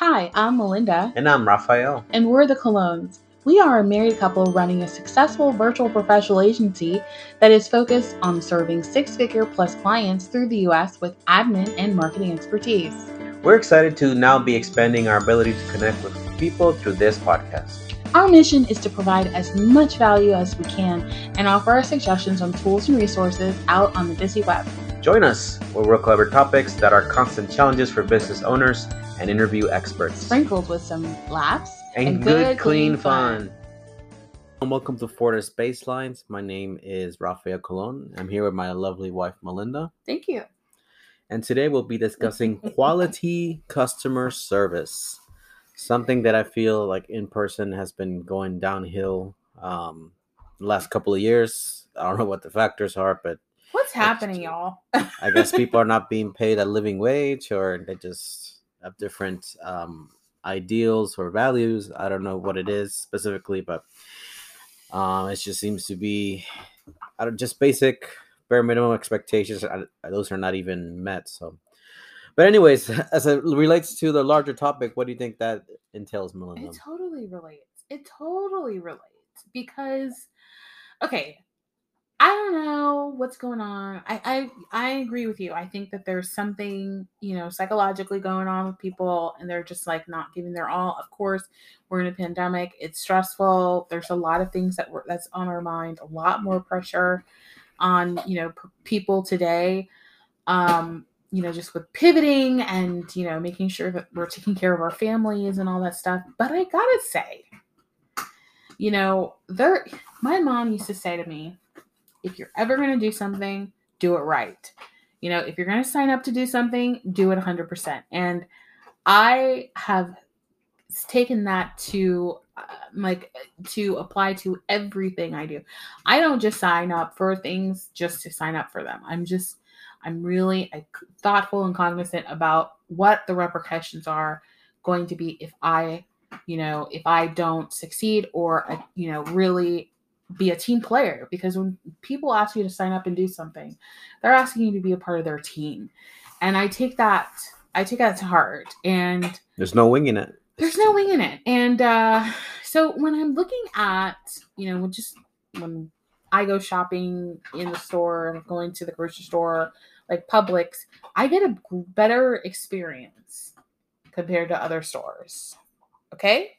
Hi, I'm Melinda, And I'm Rafael. and we're the Colons. We are a married couple running a successful virtual professional agency that is focused on serving six figure plus clients through the US with admin and marketing expertise. We're excited to now be expanding our ability to connect with people through this podcast. Our mission is to provide as much value as we can and offer our suggestions on tools and resources out on the busy web. Join us where we'll cover topics that are constant challenges for business owners and interview experts. sprinkled with some laughs and, good, clean fun. And welcome to Fortis Baselines. My name is Rafael Colon. I'm here with my lovely wife, Melinda. Thank you. And today we'll be discussing quality customer service. Something that I feel like in person has been going downhill um, the last couple of years. I don't know what the factors are, but What's happening, y'all? I guess people are not being paid a living wage or they just have different um, ideals or values. I don't know what it is specifically, but um, it just seems to be I don't, just basic bare minimum expectations. I, those are not even met. So, but anyways, as it relates to the larger topic, what do you think that entails, Melinda? It totally relates. It totally relates because, okay, I don't know what's going on. I, I I agree with you. I think that there's something you know psychologically going on with people, and they're just like not giving their all. Of course, we're in a pandemic. It's stressful. There's a lot of things that we're, that's on our mind. A lot more pressure on you know p- people today. Um, you know, just with pivoting and you know making sure that we're taking care of our families and all that stuff. But I gotta say, you know, there. My mom used to say to me if you're ever going to do something, do it right. You know, if you're going to sign up to do something, do it 100%. And I have taken that to uh, like to apply to everything I do. I don't just sign up for things just to sign up for them. I'm just I'm really thoughtful and cognizant about what the repercussions are going to be if I, you know, if I don't succeed or uh, you know, really be a team player because when people ask you to sign up and do something, they're asking you to be a part of their team. And I take that I take that to heart and There's no winging it. there's no wing in it. And uh so when I'm looking at, you know, just when I go shopping in the store and going to the grocery store like Publix, I get a better experience compared to other stores. Okay?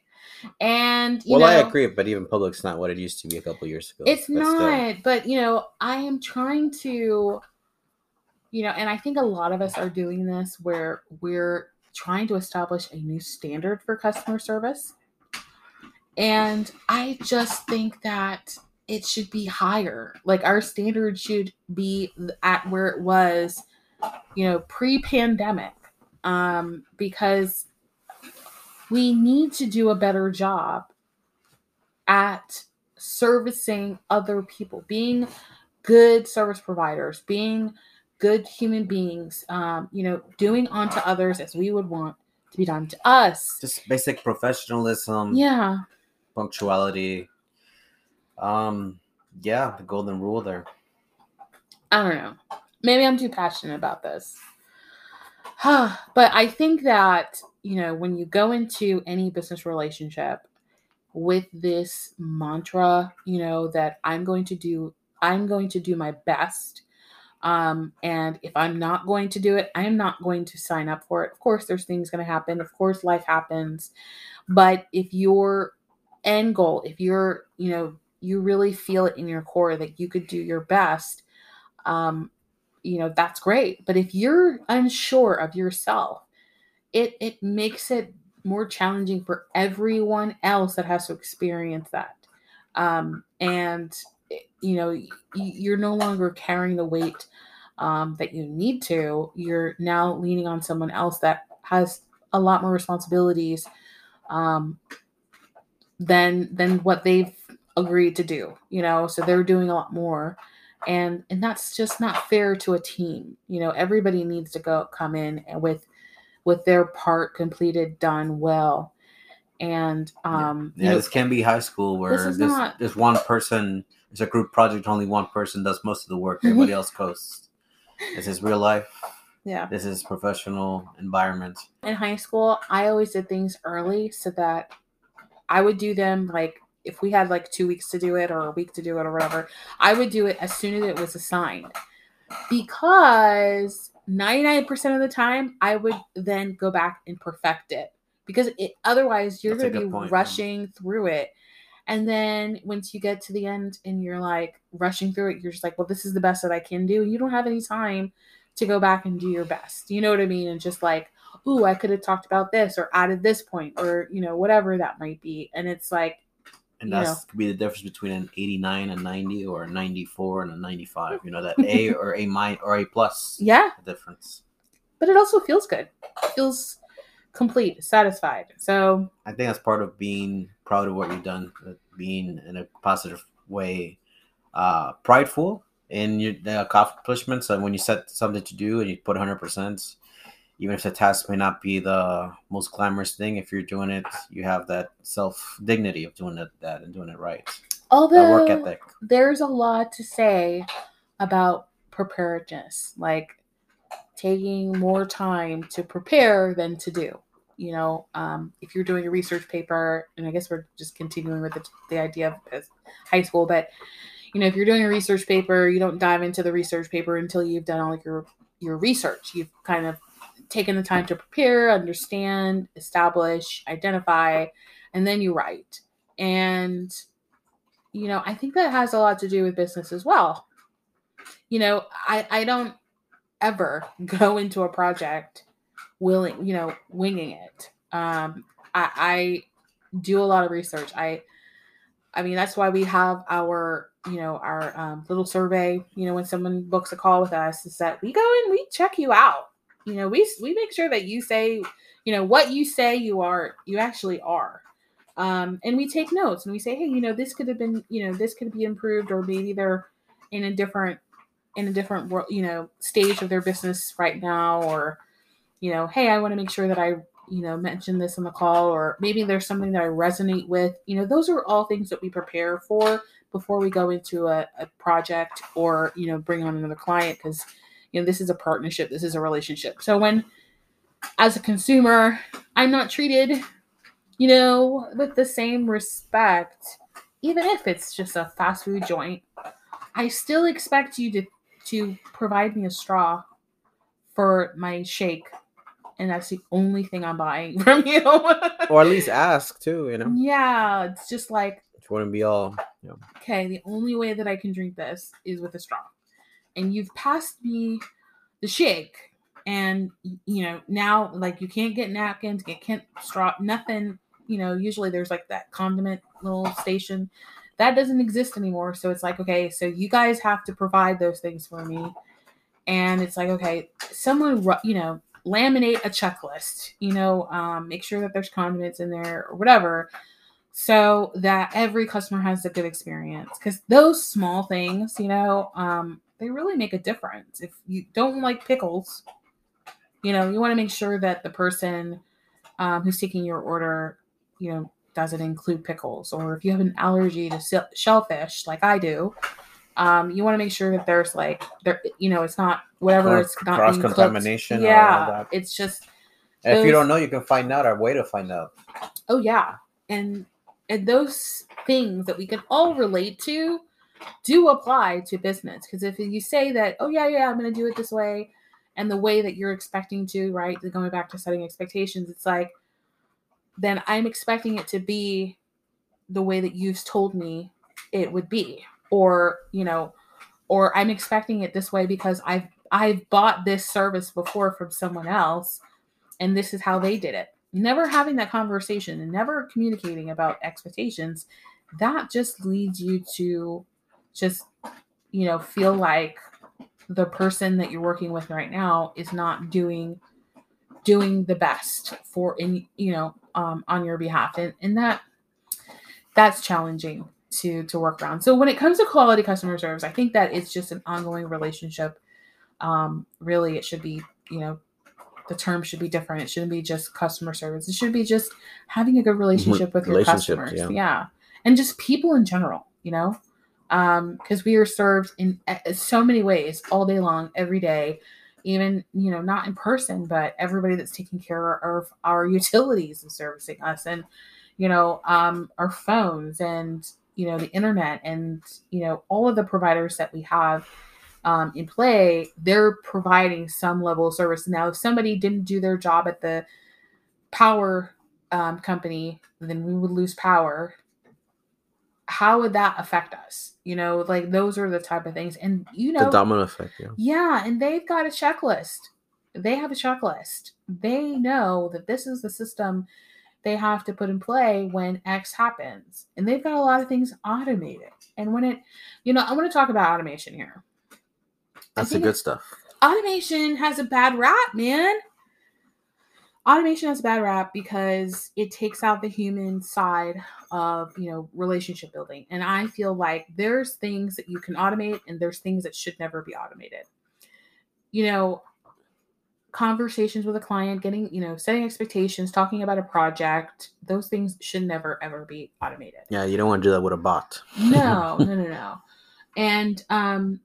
And you well, I agree, but even Publix not what it used to be a couple years ago. it's but still. not, but you know, I am trying to, you know, and I think a lot of us are doing this where we're trying to establish a new standard for customer service. And I just think that it should be higher. Like our standard should be at where it was, you know, pre-pandemic. Um, because we need to do a better job at servicing other people, being good service providers, being good human beings, um, you know, doing unto others as we would want to be done to us. Just basic professionalism, Yeah. punctuality. Um, yeah, the golden rule there. I don't know. Maybe I'm too passionate about this. but I think that, you know, when you go into any business relationship with this mantra, you know, that I'm going to do I'm going to do my best. Um, and if I'm not going to do it, I am not going to sign up for it. Of course, there's things going to happen. Of course, life happens. But if your end goal, if you're, you know, you really feel it in your core that you could do your best, um, you know, that's great. But if you're unsure of yourself, it it makes it more challenging for everyone else that has to experience that. Um, and you know, you're no longer carrying the weight um, that you need to. You're now leaning on someone else that has a lot more responsibilities um, than than what they've agreed to do. You know, so they're doing a lot more, and and that's just not fair to a team. You know, everybody needs to go come in with with their part completed, done well. And um, yeah, this can be high school where this is this, not- this one person it's a group project only one person does most of the work everybody else coasts this is real life Yeah. This is professional environment. In high school, I always did things early so that I would do them like if we had like two weeks to do it or a week to do it or whatever, I would do it as soon as it was assigned. Because 99% of the time, I would then go back and perfect it. Because it, otherwise, you're going to be point, rushing through it. And then once you get to the end and you're like rushing through it, you're just like, well, this is the best that I can do. You don't have any time to go back and do your best. You know what I mean? And just like, ooh, I could have talked about this or added this point or, you know, whatever that might be. And it's like, And that's know. could be the difference between an 89 and 90 or a 94 and a 95. You know, that A or A minus or A plus yeah, difference. but it also feels good. It feels complete, satisfied. So, I think that's part of being proud of what you've done, uh, being in a positive way, uh, prideful in your the accomplishments. And when you set something to do and you put 100%, even if the task may not be the most glamorous thing, if you're doing it, you have that self dignity of doing it, that and doing it right. That work ethic. there's a lot to say about preparedness, like taking more time to prepare than to do. You know, um, if you're doing a research paper, and I guess we're just continuing with the, the idea of high school, but you know, if you're doing a research paper, you don't dive into the research paper until you've done all your your research. You've kind of taken the time to prepare, understand, establish, identify, and then you write. And you know, I think that has a lot to do with business as well. You know, I I don't ever go into a project willing, you know, winging it. Um, I, I do a lot of research. I, I mean, that's why we have our, you know, our um, little survey. You know, when someone books a call with us, is that we go and we check you out. You know, we we make sure that you say, you know, what you say you are, you actually are. Um, and we take notes and we say, hey, you know, this could have been, you know, this could be improved, or maybe they're in a different in a different world, you know, stage of their business right now, or you know, hey, I want to make sure that I, you know, mention this on the call, or maybe there's something that I resonate with. You know, those are all things that we prepare for before we go into a, a project or, you know, bring on another client because, you know, this is a partnership, this is a relationship. So when, as a consumer, I'm not treated, you know, with the same respect, even if it's just a fast food joint, I still expect you to to provide me a straw for my shake and that's the only thing I'm buying from you. Or at least ask too, you know. yeah, it's just like, It wouldn't be all, you know. okay, the only way that I can drink this is with a straw. And you've passed me the shake. And you know, now like you can't get napkins, you can't straw nothing, you know, usually there's like that condiment little station. That doesn't exist anymore. So it's like, okay, so you guys have to provide those things for me. And it's like, okay, someone, you know, laminate a checklist, you know, um, make sure that there's condiments in there or whatever, so that every customer has a good experience. Because those small things, you know, um, they really make a difference. If you don't like pickles, you know, you want to make sure that the person um, who's taking your order, you know, doesn't include pickles. Or if you have an allergy to shellfish, like I do, um, you want to make sure that there's like there, you know, it's not whatever Cross- it's not cross-contamination Yeah, that. it's just And if you don't know, you can find out our way to find out. oh yeah, and and those things that we can all relate to do apply to business because if you say that oh yeah yeah i'm going to do it this way and the way that you're expecting to right going back to setting expectations it's like then i'm expecting it to be the way that you've told me it would be or you know or i'm expecting it this way because i've i've bought this service before from someone else and this is how they did it. Never having that conversation and never communicating about expectations that just leads you to just you know feel like the person that you're working with right now is not doing doing the best for in you know um, on your behalf. And and that that's challenging to to work around. So when it comes to quality customer service i think that it's just an ongoing relationship. Um really it should be you know the term should be different. It shouldn't be just customer service. It should be just having a good relationship with your customers. yeah. yeah. And just people in general you know um because we are served in uh, so many ways all day long every day even you know not in person but everybody that's taking care of our utilities and servicing us and you know um, our phones and you know the internet and you know all of the providers that we have um, in play they're providing some level of service. Now if somebody didn't do their job at the power um, company then we would lose power how would that affect us you know like those are the type of things and you know the domino effect yeah yeah and they've got a checklist they have a checklist they know that this is the system they have to put in play when X happens. And they've got a lot of things automated. And when it, you know, I want to talk about automation here. That's the good stuff. Automation has a bad rap, man. Automation has a bad rap because it takes out the human side of, you know, relationship building. And I feel like there's things that you can automate and there's things that should never be automated. You know, conversations with a client, getting, you know, setting expectations, talking about a project, those things should never ever be automated. Yeah, you don't want to do that with a bot. no, no, no, no. And um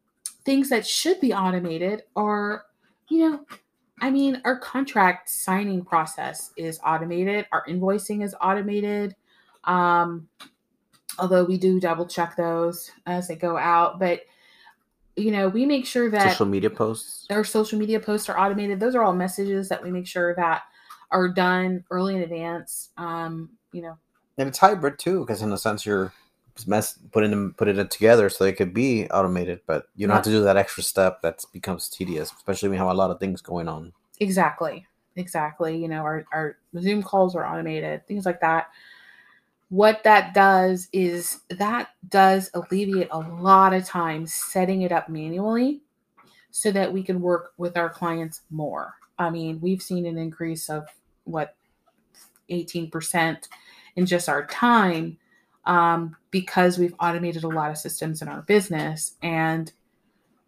things that should be automated are, you know, I mean, our contract signing process is automated, our invoicing is automated. Um although we do double check those as they go out, but you know, we make sure that social media posts, our social media posts are automated. Those are all messages that we make sure that are done early in advance. Um, you know, and it's hybrid too, because in a sense you're mess putting them putting it together so they could be automated, but you don't yeah. have to do that extra step that becomes tedious, especially when you have a lot of things going on. Exactly, exactly. You know, our our Zoom calls are automated, things like that what that does is that does alleviate a lot of time setting it up manually so that we can work with our clients more. I mean, we've seen an increase of what 18% in just our time um, because we've automated a lot of systems in our business. And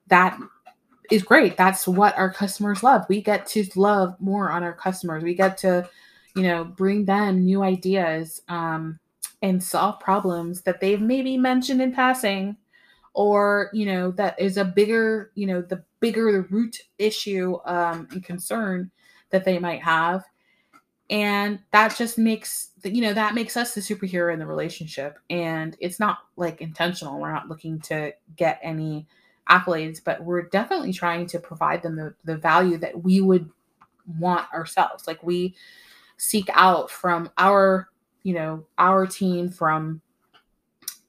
that is great. That's what our customers love. We get to love more on our customers. We get to, you know, bring them new ideas. Um, and solve problems that they've maybe mentioned in passing or you know that is a bigger you know the bigger root issue um, and concern that they might have and that just makes you know that makes us the superhero in the relationship. And it's not like intentional. We're not looking to get any accolades but we're definitely trying to provide them the, the value that we would want ourselves. Like we seek out from our you know our team from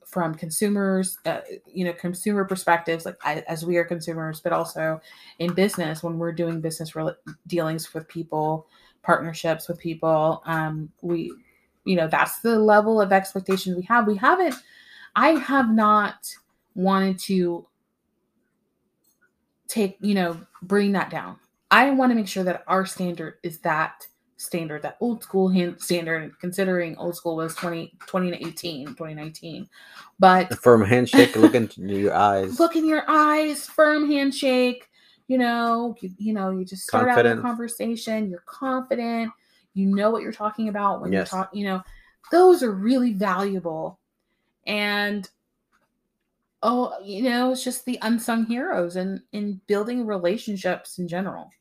from consumers uh, you know consumer perspectives like I, as we are consumers but also in business when we're doing business re- dealings with people partnerships with people um we you know that's the level of expectation we have we haven't i have not wanted to take you know bring that down i want to make sure that our standard is that standard, that old school hand standard, considering old school was 20, 2018, 2019. But firm handshake, look into your eyes. Look in your eyes, firm handshake. You know, you, you know, you just start confident. out a conversation, you're confident, you know what you're talking about when yes. you're talking, you know, those are really valuable. And oh, you know, it's just the unsung heroes and in, in building relationships in general.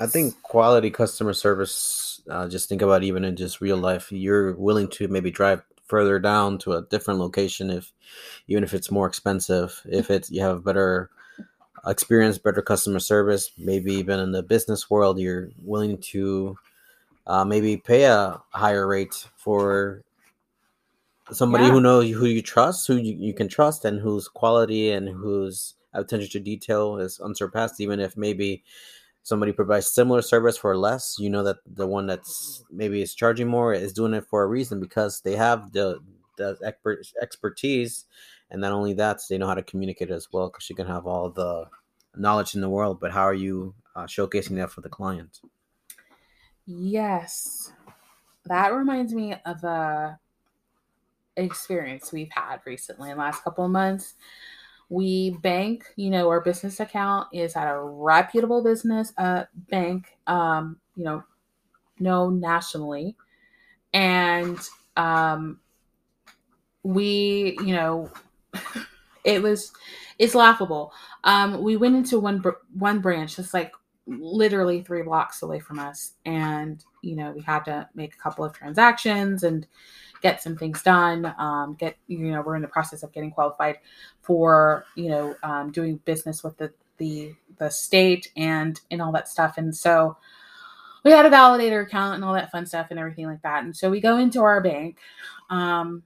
I think quality customer service. Uh, just think about even in just real life, you're willing to maybe drive further down to a different location if, even if it's more expensive. If it's you have better experience, better customer service, maybe even in the business world, you're willing to uh, maybe pay a higher rate for somebody yeah. who knows who you trust, who you, you can trust, and whose quality and whose attention to detail is unsurpassed, even if maybe somebody provides similar service for less, you know that the one that's maybe is charging more is doing it for a reason because they have the the expert expertise, and not only that, so they know how to communicate as well. Because you can have all the knowledge in the world, but how are you uh, showcasing that for the client? Yes, that reminds me of a experience we've had recently in the last couple of months we bank you know our business account is at a reputable business uh, bank um, you know known nationally and um, we you know It was, it's laughable. Um, we went into one one branch that's like literally three blocks away from us, and you know we had to make a couple of transactions and get some things done. Um, get you know we're in the process of getting qualified for you know um, doing business with the the the state and and all that stuff, and so we had a validator account and all that fun stuff and everything like that. And so we go into our bank, um,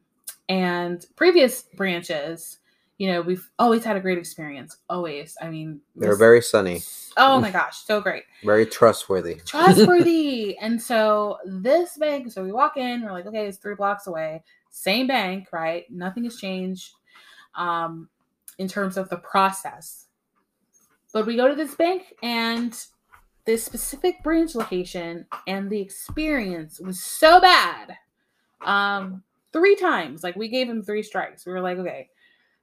and previous branches, you know, we've always had a great experience. Always. I mean, They're this- very sunny, oh my gosh, so great very trustworthy. trustworthy. and so this bank, so we walk in, we're like, okay, it's three blocks away, same bank, right? Nothing has changed um, in terms of the process. But we go to this bank and this specific branch location and the experience was so bad. Um, three times, like we gave him three strikes. We were like, okay,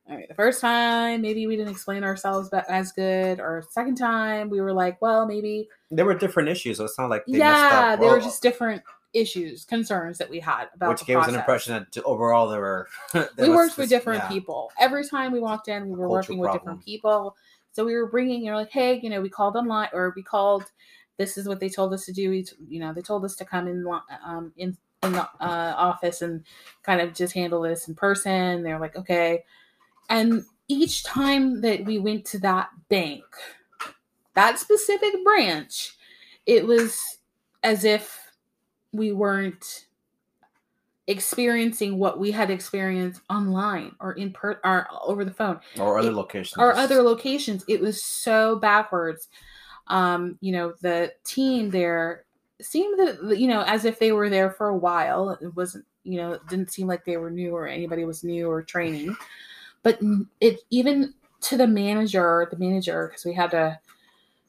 all right, the first time maybe we didn't explain ourselves as good, or second time we were like, well, maybe There were different issues, so it's not like yeah, there were just different issues, concerns that we had about which gave us an impression that overall there were. there we worked with different yeah. people. Every time we walked in, we were working with different people. So we were bringing, you know, like, hey, you know, we called online or we called. This is what they told us to do. We, you know, they told us to come in, um, in in the uh, office and kind of just handle this in person. They're like, okay. And each time that we went to that bank, that specific branch, it was as if we weren't experiencing what we had experienced online or in per or over the phone or other it- locations. or other locations it was so backwards um you know the team there seemed that you know as if they were there for a while. It wasn't you know it didn't seem like they were new or anybody was new or training. But it even to the manager the manager because we had to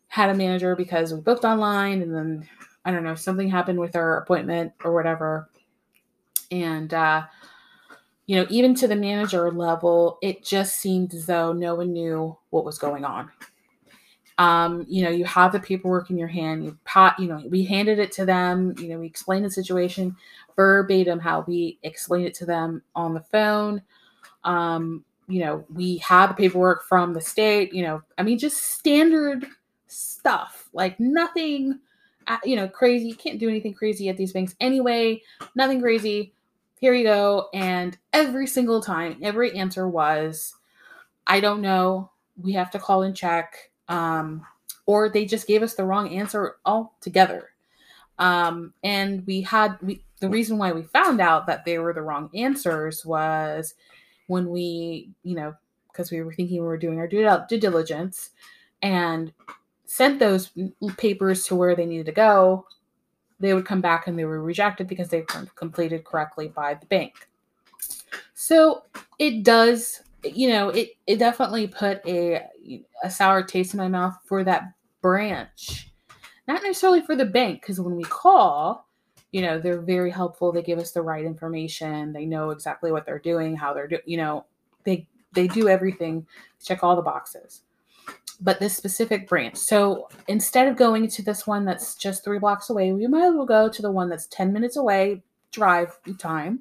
had a manager because we booked online and then i don't know something happened with our appointment or whatever. And uh you know even to the manager level it just seemed as though no one knew what was going on um you know you have the paperwork in your hand you pot you know we handed it to them you know we explained the situation verbatim how we explained it to them on the phone. Um you know we have the paperwork from the state you know i mean just standard stuff like nothing uh, you know crazy you can't do anything crazy at these banks anyway nothing crazy. Here you go. And every single time every answer was i don't know. We have to call and check um, or they just gave us the wrong answer altogether um, and we had we, the reason why we found out that they were the wrong answers was when we you know because we were thinking we were doing our due, due diligence and sent those papers to where they needed to go they would come back and they were rejected because they weren't completed correctly by the bank. So it does, you know, it, it definitely put a, a sour taste in my mouth for that branch. Not necessarily for the bank, because when we call, you know, they're very helpful. They give us the right information. They know exactly what they're doing, how they're doing, you know, they they do everything, check all the boxes but this specific branch. So instead of going to this one that's just three blocks away, we might as well go to the one that's 10 minutes away, drive time.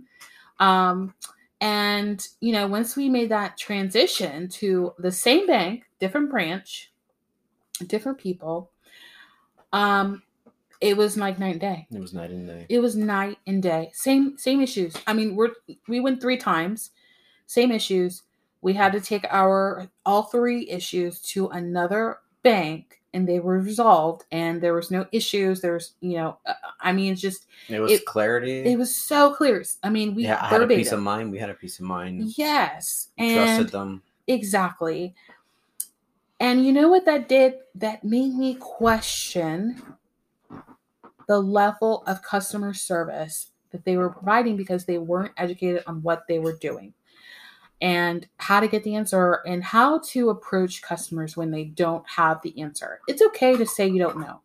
Um, and, you know, once we made that transition to the same bank, different branch, different people, um, it was like night and day. It was night and day. It was night and day. Same same issues. I mean, we're we went three times, same issues. We had to take our all three issues to another bank, and they were resolved. And there was no issues. There's you know, uh, I mean, it's just It was it- clarity. it was so clear. I mean, we yeah, I had a peace of mind. We had a peace of mind. Yes, Trusted and them. exactly. And you know what that did? That made me question the level of customer service that they were providing because they weren't educated on what they were doing and how to get the answer and how to approach customers when they don't have the answer. It's okay to say you don't know.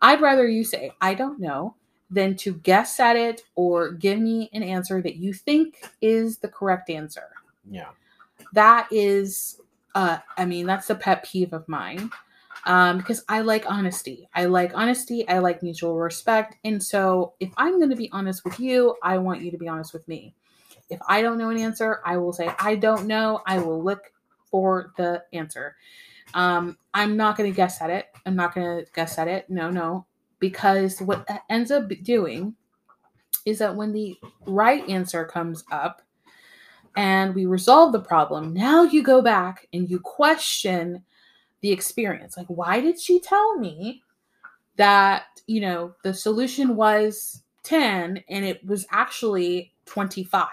I'd rather you say, I don't know, than to guess at it or give me an answer that you think is the correct answer Yeah. that is uh i mean that's a pet peeve of mine um because i like honesty i like honesty i like mutual respect and so if i'm going to be honest with you i want you to be honest with me if i don't know an answer i will say i don't know i will look for the answer. Um, I'm not going to guess at it. I'm not going to guess at it. No, no. Because what that ends up doing is that when the right answer comes up and we resolve the problem, now you go back and you question the experience. Like, why did she tell me that, you know, the solution was 10 and it was actually 25?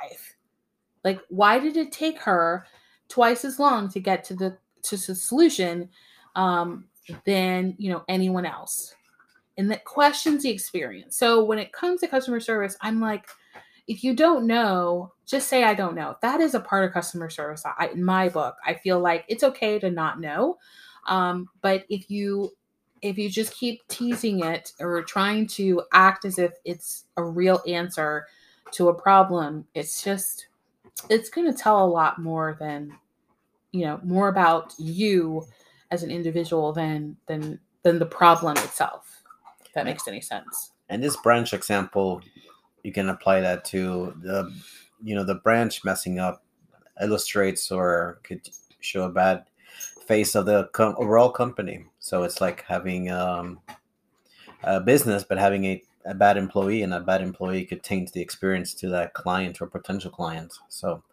Like, why did it take her twice as long to get to the to the solution um, than you know anyone else? And that questions the experience. So when it comes to customer service, I'm like, if you don't know, just say I don't know. That is a part of customer service. I, in my book, I feel like it's okay to not know. Um, but if you if you just keep teasing it or trying to act as if it's a real answer to a problem, it's just it's going to tell a lot more than you know more about you as an individual than than than the problem itself if that makes any sense and this branch example you can apply that to the you know the branch messing up illustrates or could show a bad face of the com- overall company so it's like having um, a business but having a a bad employee, and a bad employee could taint the experience to that client or potential client. So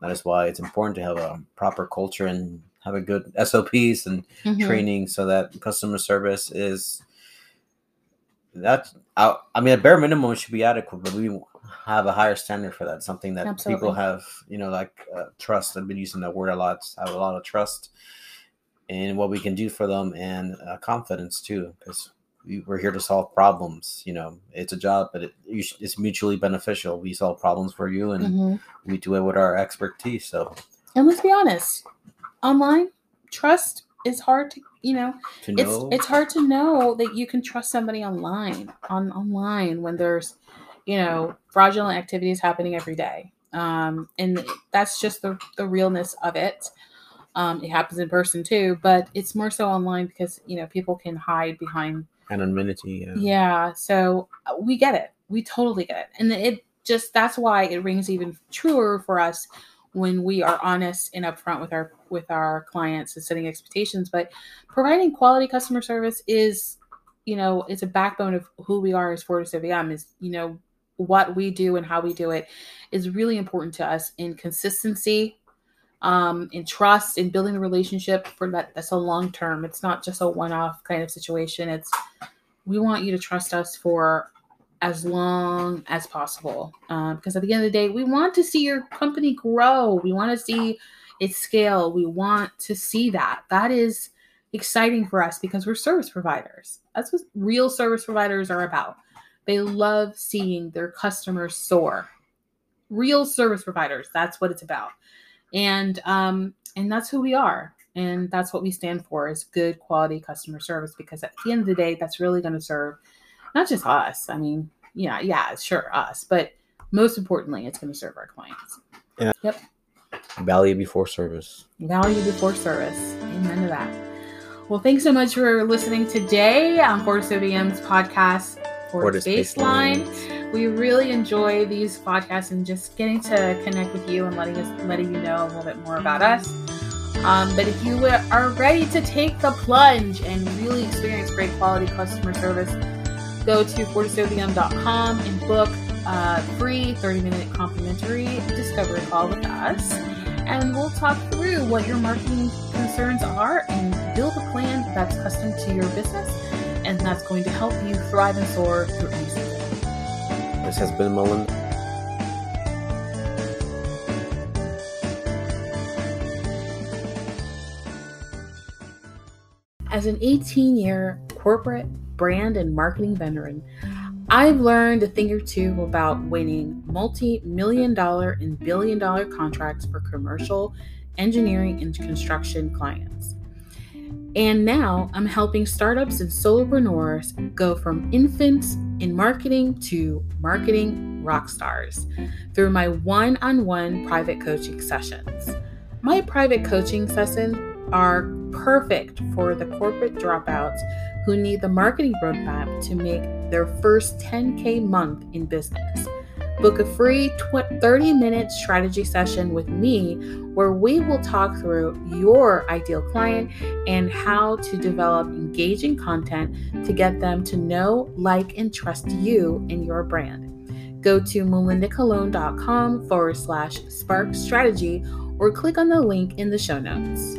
that is why it's important to have a proper culture and have a good SOPs and mm-hmm. training so that customer service is that I mean a bare minimum should be adequate, but we have a higher standard for that. Something that Absolutely. people have, you know, like uh, trust. I've been using that word a lot. I Have a lot of trust in what we can do for them and uh, confidence too, because we're here to solve problems. You know, it's a job, but it, it's mutually beneficial. We solve problems for you, and mm-hmm. we do it with our expertise. So, and let's be honest, online trust is hard to you know, to know. it's it's hard to know that you can trust somebody online on online when there's you know fraudulent activities happening every day um, and that's just the, the realness of it um, it happens in person too but it's more so online because you know people can hide behind anonymity. Yeah. yeah. So uh, we get it. We totally get it. And it just that's why it rings even truer for us when we are honest and upfront with our with our clients and setting expectations. But providing quality customer service is, you know, it's a backbone of who we are as Fortis OVM. Is you know what we do and how we do it is really important to us in consistency um, in trust in building a relationship for that that's a long term it's not just a one-off kind of situation it's we want you to trust us for as long as possible uh, because at the end of the day we want to see your company grow we want to see it scale. We want to see that. That is exciting for us because we're service providers. That's what real service providers are about. They love seeing their customers soar. Real service providers that's what it's about. And um, and that's who we are. And that's what we stand for is good quality customer service because at the end of the day that's really going to serve not just us i mean yeah yeah sure us but most importantly it's going to serve our clients. Yeah. Yep value before service value before service amen to that well thanks so much for listening today on Fortis OVM's podcast Fortis Baseline. Baseline. We really enjoy these podcasts and just getting to connect with you and letting us letting you know a little bit more about us. Um, but if you are ready to take the plunge and really experience great quality customer service, go to fortisovm.com and book a free 30 minute complimentary discovery call with us. And we'll talk through what your marketing concerns are and build a plan that's custom to your business and that's going to help you thrive and soar through any season. This has been Mullen. As an 18 year corporate brand and marketing veteran, I've learned a thing or two about winning multi million dollar and billion dollar contracts for commercial, engineering, and construction clients. And now I'm helping startups and solopreneurs go from infants in marketing to marketing rock stars through my one on one private coaching sessions. My private coaching sessions are perfect for the corporate dropouts who need the marketing roadmap to make their first 10K month in business. Book a free 30 minute strategy session with me where we will talk through your ideal client and how to develop engaging content to get them to know, like, and trust you and your brand. Go to melindacolon.com forward slash spark strategy or click on the link in the show notes.